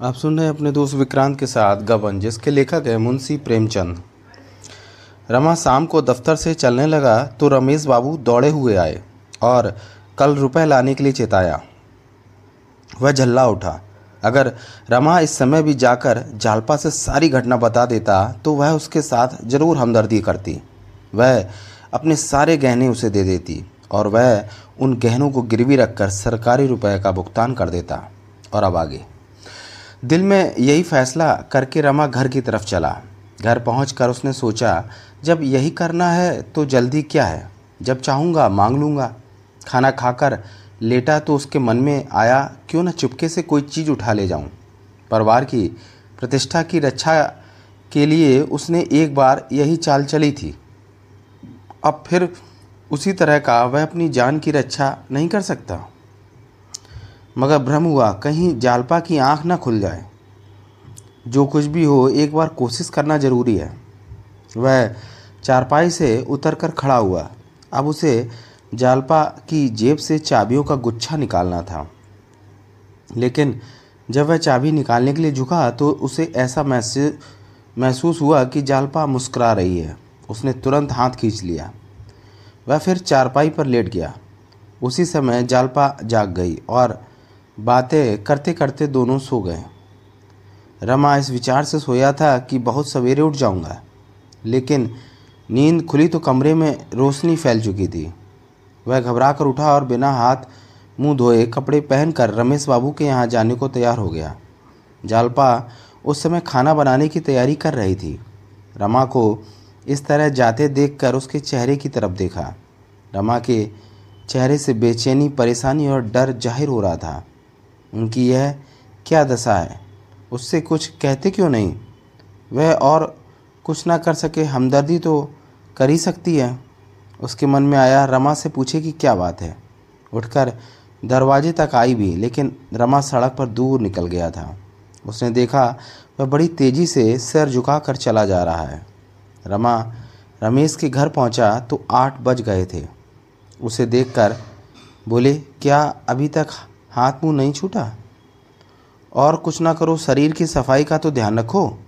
आप सुन रहे हैं अपने दोस्त विक्रांत के साथ गबन, जिसके लेखक है मुंशी प्रेमचंद। रमा शाम को दफ्तर से चलने लगा तो रमेश बाबू दौड़े हुए आए और कल रुपए लाने के लिए चेताया। वह झल्ला उठा। अगर रमा इस समय भी जाकर जालपा से सारी घटना बता देता तो वह उसके साथ ज़रूर हमदर्दी करती। वह अपने सारे गहने उसे दे देती और वह उन गहनों को गिरवी रखकर सरकारी रुपए का भुगतान कर देता। और अब आगे। दिल में यही फैसला करके रमा घर की तरफ़ चला। घर पहुंचकर उसने सोचा, जब यही करना है तो जल्दी क्या है? जब चाहूँगा, मांग लूँगा। खाना खाकर लेटा तो उसके मन में आया, क्यों न चुपके से कोई चीज़ उठा ले जाऊँ? परिवार की प्रतिष्ठा की रक्षा के लिए उसने एक बार यही चाल चली थी। अब फिर उसी तरह का वह अपनी जान की रक्षा नहीं कर सकता। मगर भ्रम हुआ, कहीं जालपा की आँख ना खुल जाए। जो कुछ भी हो, एक बार कोशिश करना ज़रूरी है। वह चारपाई से उतरकर खड़ा हुआ। अब उसे जालपा की जेब से चाबियों का गुच्छा निकालना था। लेकिन जब वह चाबी निकालने के लिए झुका तो उसे ऐसा महसूस हुआ कि जालपा मुस्करा रही है। उसने तुरंत हाथ खींच लिया। वह फिर चारपाई पर लेट गया। उसी समय जालपा जाग गई और बातें करते करते दोनों सो गए। रमा इस विचार से सोया था कि बहुत सवेरे उठ जाऊँगा, लेकिन नींद खुली तो कमरे में रोशनी फैल चुकी थी। वह घबरा कर उठा और बिना हाथ मुँह धोए कपड़े पहनकर रमेश बाबू के यहाँ जाने को तैयार हो गया। जालपा उस समय खाना बनाने की तैयारी कर रही थी। रमा को इस तरह जाते देखकर उसके चेहरे की तरफ़ देखा। रमा के चेहरे से बेचैनी, परेशानी और डर ज़ाहिर हो रहा था। उनकी यह क्या दशा है? उससे कुछ कहते क्यों नहीं? वह और कुछ ना कर सके, हमदर्दी तो कर ही सकती है। उसके मन में आया रमा से पूछे कि क्या बात है? उठकर दरवाजे तक आई भी, लेकिन रमा सड़क पर दूर निकल गया था। उसने देखा वह बड़ी तेज़ी से सिर झुका कर चला जा रहा है। रमा रमेश के घर पहुँचा तो आठ बज गए थे। उसे देखकर बोले, क्या अभी तक हाथ मुँह नहीं छूटा? और कुछ ना करो, शरीर की सफ़ाई का तो ध्यान रखो।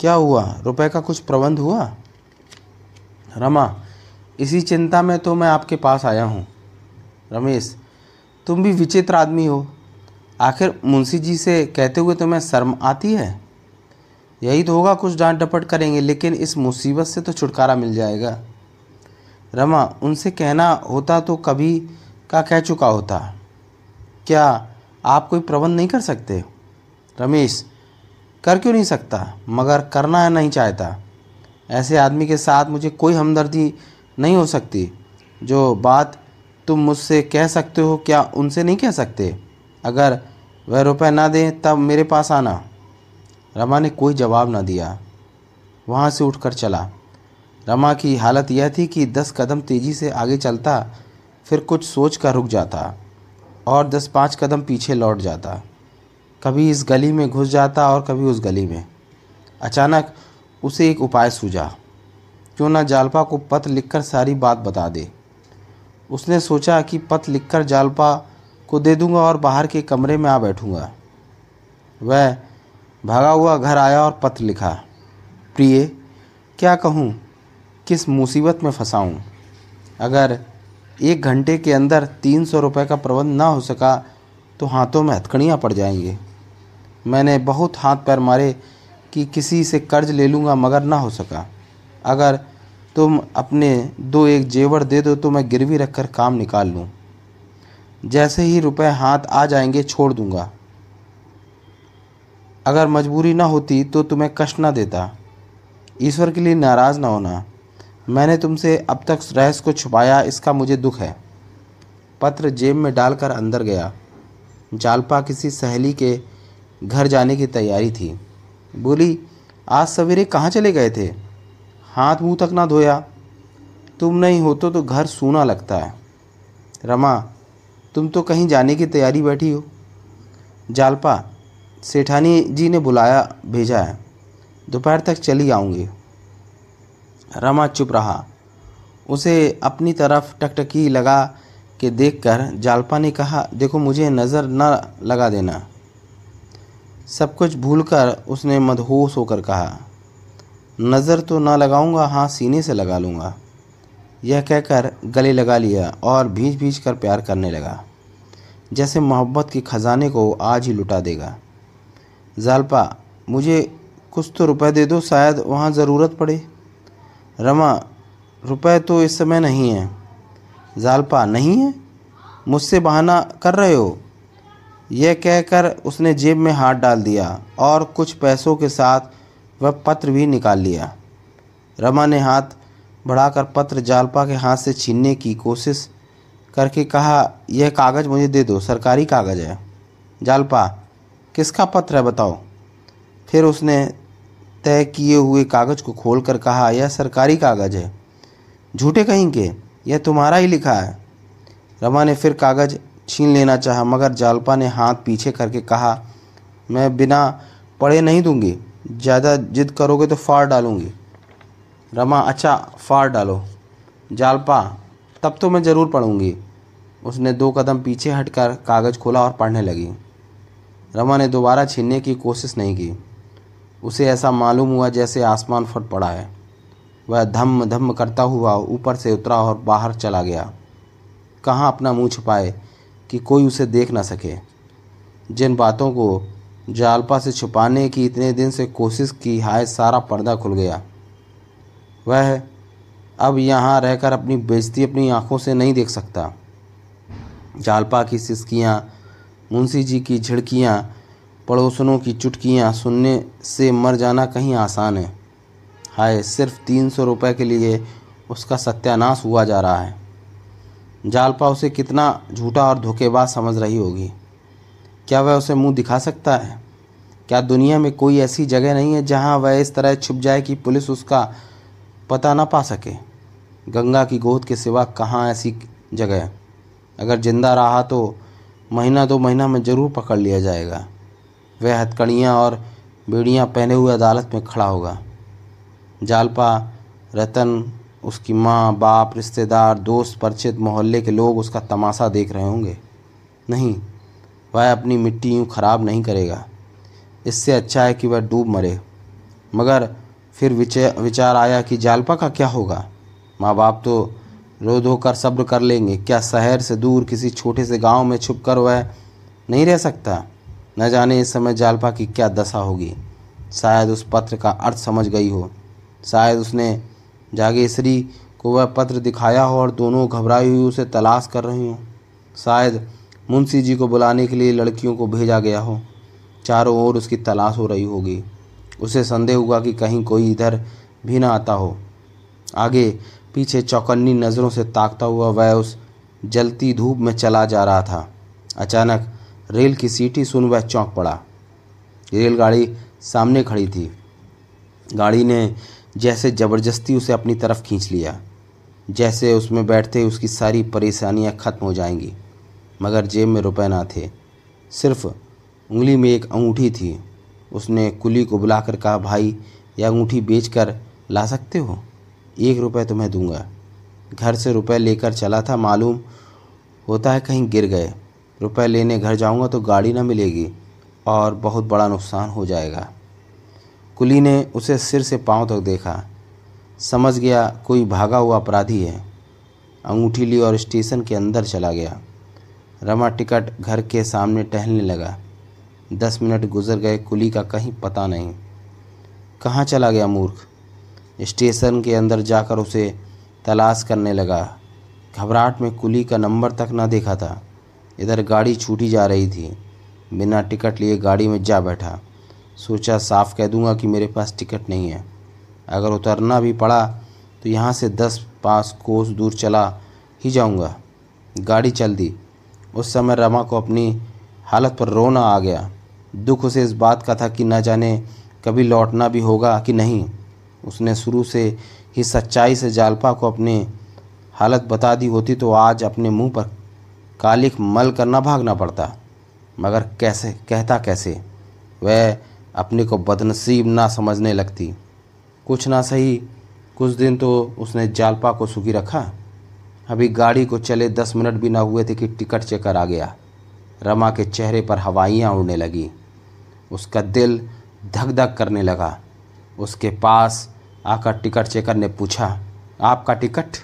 क्या हुआ? रुपए का कुछ प्रबंध हुआ? रमा, इसी चिंता में तो मैं आपके पास आया हूँ। रमेश, तुम भी विचित्र आदमी हो। आखिर मुंशी जी से कहते हुए तुम्हें शर्म आती है? यही तो होगा, कुछ डांट डपट करेंगे, लेकिन इस मुसीबत से तो छुटकारा मिल जाएगा। रमा, उनसे कहना होता तो कभी का कह चुका होता। क्या आप कोई प्रबंध नहीं कर सकते? रमेश, कर क्यों नहीं सकता? मगर करना है, नहीं चाहता। ऐसे आदमी के साथ मुझे कोई हमदर्दी नहीं हो सकती। जो बात तुम मुझसे कह सकते हो, क्या उनसे नहीं कह सकते? अगर वह रुपए ना दें, तब मेरे पास आना। रमा ने कोई जवाब ना दिया। वहाँ से उठकर चला। रमा की हालत यह थी कि दस कदम तेज़ी से आगे चलता, फिर कुछ सोच कर रुक जाता। और दस पाँच कदम पीछे लौट जाता। कभी इस गली में घुस जाता और कभी उस गली में। अचानक उसे एक उपाय सूझा। क्यों ना जालपा को पत्र लिखकर सारी बात बता दे। उसने सोचा कि पत्र लिखकर जालपा को दे दूँगा और बाहर के कमरे में आ बैठूँगा। वह भागा हुआ घर आया और पत्र लिखा, प्रिय, क्या कहूँ? किस मुसीबत में फंसाऊँ अगर एक घंटे के अंदर तीन सौ रुपये का प्रबंध ना हो सका तो हाथों में हथकड़ियाँ पड़ जाएँगे। मैंने बहुत हाथ पैर मारे कि किसी से कर्ज ले लूँगा मगर ना हो सका। अगर तुम अपने दो एक जेवर दे दो तो मैं गिरवी रख कर काम निकाल लूँ। जैसे ही रुपए हाथ आ जाएँगे, छोड़ दूँगा। अगर मजबूरी ना होती तो तुम्हें कष्ट ना देता। ईश्वर के लिए नाराज़ ना होना। मैंने तुमसे अब तक रहस्य को छुपाया इसका मुझे दुख है। पत्र जेब में डालकर अंदर गया। जालपा किसी सहेली के घर जाने की तैयारी थी। बोली आज सवेरे कहाँ चले गए थे? हाथ मुँह तक ना धोया। तुम नहीं हो तो, तो घर सूना लगता है। रमा तुम तो कहीं जाने की तैयारी बैठी हो। जालपा सेठानी जी ने बुलाया भेजा है। दोपहर तक चली आऊँगी। रमा चुप रहा। उसे अपनी तरफ़ टकटकी लगा के देखकर जालपा ने कहा, देखो, मुझे नज़र न लगा देना। सब कुछ भूलकर उसने मदहोश होकर कहा, नज़र तो ना लगाऊँगा हाँ सीने से लगा लूँगा। यह कहकर गले लगा लिया और भींच भीज कर प्यार करने लगा, जैसे मोहब्बत के ख़जाने को आज ही लुटा देगा। जालपा, मुझे कुछ तो रुपए दे दो, शायद वहाँ ज़रूरत पड़े। रमा, रुपए तो इस समय नहीं है। जालपा, नहीं है? मुझसे बहाना कर रहे हो? यह कह कहकर उसने जेब में हाथ डाल दिया और कुछ पैसों के साथ वह पत्र भी निकाल लिया। रमा ने हाथ बढ़ाकर पत्र जालपा के हाथ से छीनने की कोशिश करके कहा, यह कागज़ मुझे दे दो, सरकारी कागज़ है। जालपा, किसका पत्र है बताओ? फिर उसने तय किए हुए कागज़ को खोलकर कहा, यह सरकारी कागज़ है। झूठे कहीं के? यह तुम्हारा ही लिखा है। रमा ने फिर कागज़ छीन लेना चाहा, मगर जालपा ने हाथ पीछे करके कहा, मैं बिना पढ़े नहीं दूँगी। ज़्यादा जिद करोगे तो फाड़ डालूँगी। रमा अच्छा फाड़ डालो। जालपा, तब तो मैं ज़रूर पढ़ूँगी। उसने दो कदम पीछे हटकर कागज़ खोला और पढ़ने लगी। रमा ने दोबारा छीनने की कोशिश नहीं की। उसे ऐसा मालूम हुआ जैसे आसमान फट पड़ा है। वह धम धम करता हुआ ऊपर से उतरा और बाहर चला गया। कहाँ अपना मुँह छुपाए कि कोई उसे देख ना सके? जिन बातों को जालपा से छुपाने की इतने दिन से कोशिश की, हाय, सारा पर्दा खुल गया। वह अब यहाँ रहकर अपनी बेजती अपनी आँखों से नहीं देख सकता। जालपा की सिसकियाँ, मुंशी जी की झिड़कियाँ पड़ोसनों की चुटकियाँ सुनने से मर जाना कहीं आसान है। हाय, सिर्फ़ तीन सौ रुपये के लिए उसका सत्यानाश हुआ जा रहा है। जालपा उसे कितना झूठा और धोखेबाज समझ रही होगी। क्या वह उसे मुँह दिखा सकता है? क्या दुनिया में कोई ऐसी जगह नहीं है जहाँ वह इस तरह छुप जाए कि पुलिस उसका पता ना पा सके? गंगा की गोद के सिवा कहाँ ऐसी जगह अगर ज़िंदा रहा तो महीना दो महीना में ज़रूर पकड़ लिया जाएगा। वह हथकड़ियाँ और बेड़ियाँ पहने हुए अदालत में खड़ा होगा। जालपा, रतन, उसकी माँ, बाप, रिश्तेदार, दोस्त, परिचित, मोहल्ले के लोग उसका तमाशा देख रहे होंगे। नहीं, वह अपनी मिट्टी यूँ खराब नहीं करेगा। इससे अच्छा है कि वह डूब मरे। मगर फिर विचार आया कि जालपा का क्या होगा? माँ बाप तो रो धो कर सब्र कर लेंगे। क्या शहर से दूर किसी छोटे से गाँव में छुप कर वह नहीं रह सकता? न जाने इस समय जालपा की क्या दशा होगी। शायद उस पत्र का अर्थ समझ गई हो। शायद उसने जागेश्वरी को वह पत्र दिखाया हो और दोनों घबराई हुई उसे तलाश कर रही हों। शायद मुंशी जी को बुलाने के लिए लड़कियों को भेजा गया हो। चारों ओर उसकी तलाश हो रही होगी। उसे संदेह हुआ कि कहीं कोई इधर भी ना आता हो। आगे पीछे चौकन्नी नज़रों से ताकता हुआ वह उस जलती धूप में चला जा रहा था। अचानक रेल की सीटी सुन वह चौंक पड़ा। रेलगाड़ी सामने खड़ी थी। गाड़ी ने जैसे ज़बरदस्ती उसे अपनी तरफ़ खींच लिया। जैसे उसमें बैठते ही उसकी सारी परेशानियाँ ख़त्म हो जाएँगी। मगर जेब में रुपए ना थे। सिर्फ़ उंगली में एक अंगूठी थी। उसने कुली को बुलाकर कहा, भाई, यह अंगूठी बेच कर ला सकते हो? एक रुपये तो मैं दूँगा। घर से रुपए लेकर चला था, मालूम होता है कहीं गिर गए। रुपए लेने घर जाऊँगा तो गाड़ी ना मिलेगी और बहुत बड़ा नुकसान हो जाएगा। कुली ने उसे सिर से पाँव तक देखा। समझ गया कोई भागा हुआ अपराधी है। अंगूठी ली और स्टेशन के अंदर चला गया। रमा टिकट घर के सामने टहलने लगा। दस मिनट गुजर गए, कुली का कहीं पता नहीं। कहाँ चला गया मूर्ख? स्टेशन के अंदर जाकर उसे तलाश करने लगा। घबराहट में कुली का नंबर तक ना देखा था। इधर गाड़ी छूटी जा रही थी। बिना टिकट लिए गाड़ी में जा बैठा। सोचा, साफ़ कह दूँगा कि मेरे पास टिकट नहीं है। अगर उतरना भी पड़ा तो यहाँ से दस पाँच कोस दूर चला ही जाऊँगा। गाड़ी चल दी। उस समय रमा को अपनी हालत पर रोना आ गया। दुख उसे इस बात का था कि न जाने कभी लौटना भी होगा कि नहीं। उसने शुरू से ही सच्चाई से जालपा को अपनी हालत बता दी होती तो आज अपने मुँह पर कालिक मल करना भागना पड़ता। मगर कैसे, कहता कैसे? वह अपने को बदनसीब ना समझने लगती। कुछ ना सही, कुछ दिन तो उसने जालपा को सुखी रखा। अभी गाड़ी को चले दस मिनट भी ना हुए थे कि टिकट चेकर आ गया। रमा के चेहरे पर हवाइयाँ उड़ने लगी। उसका दिल धक धक करने लगा। उसके पास आकर टिकट चेकर ने पूछा, आपका टिकट?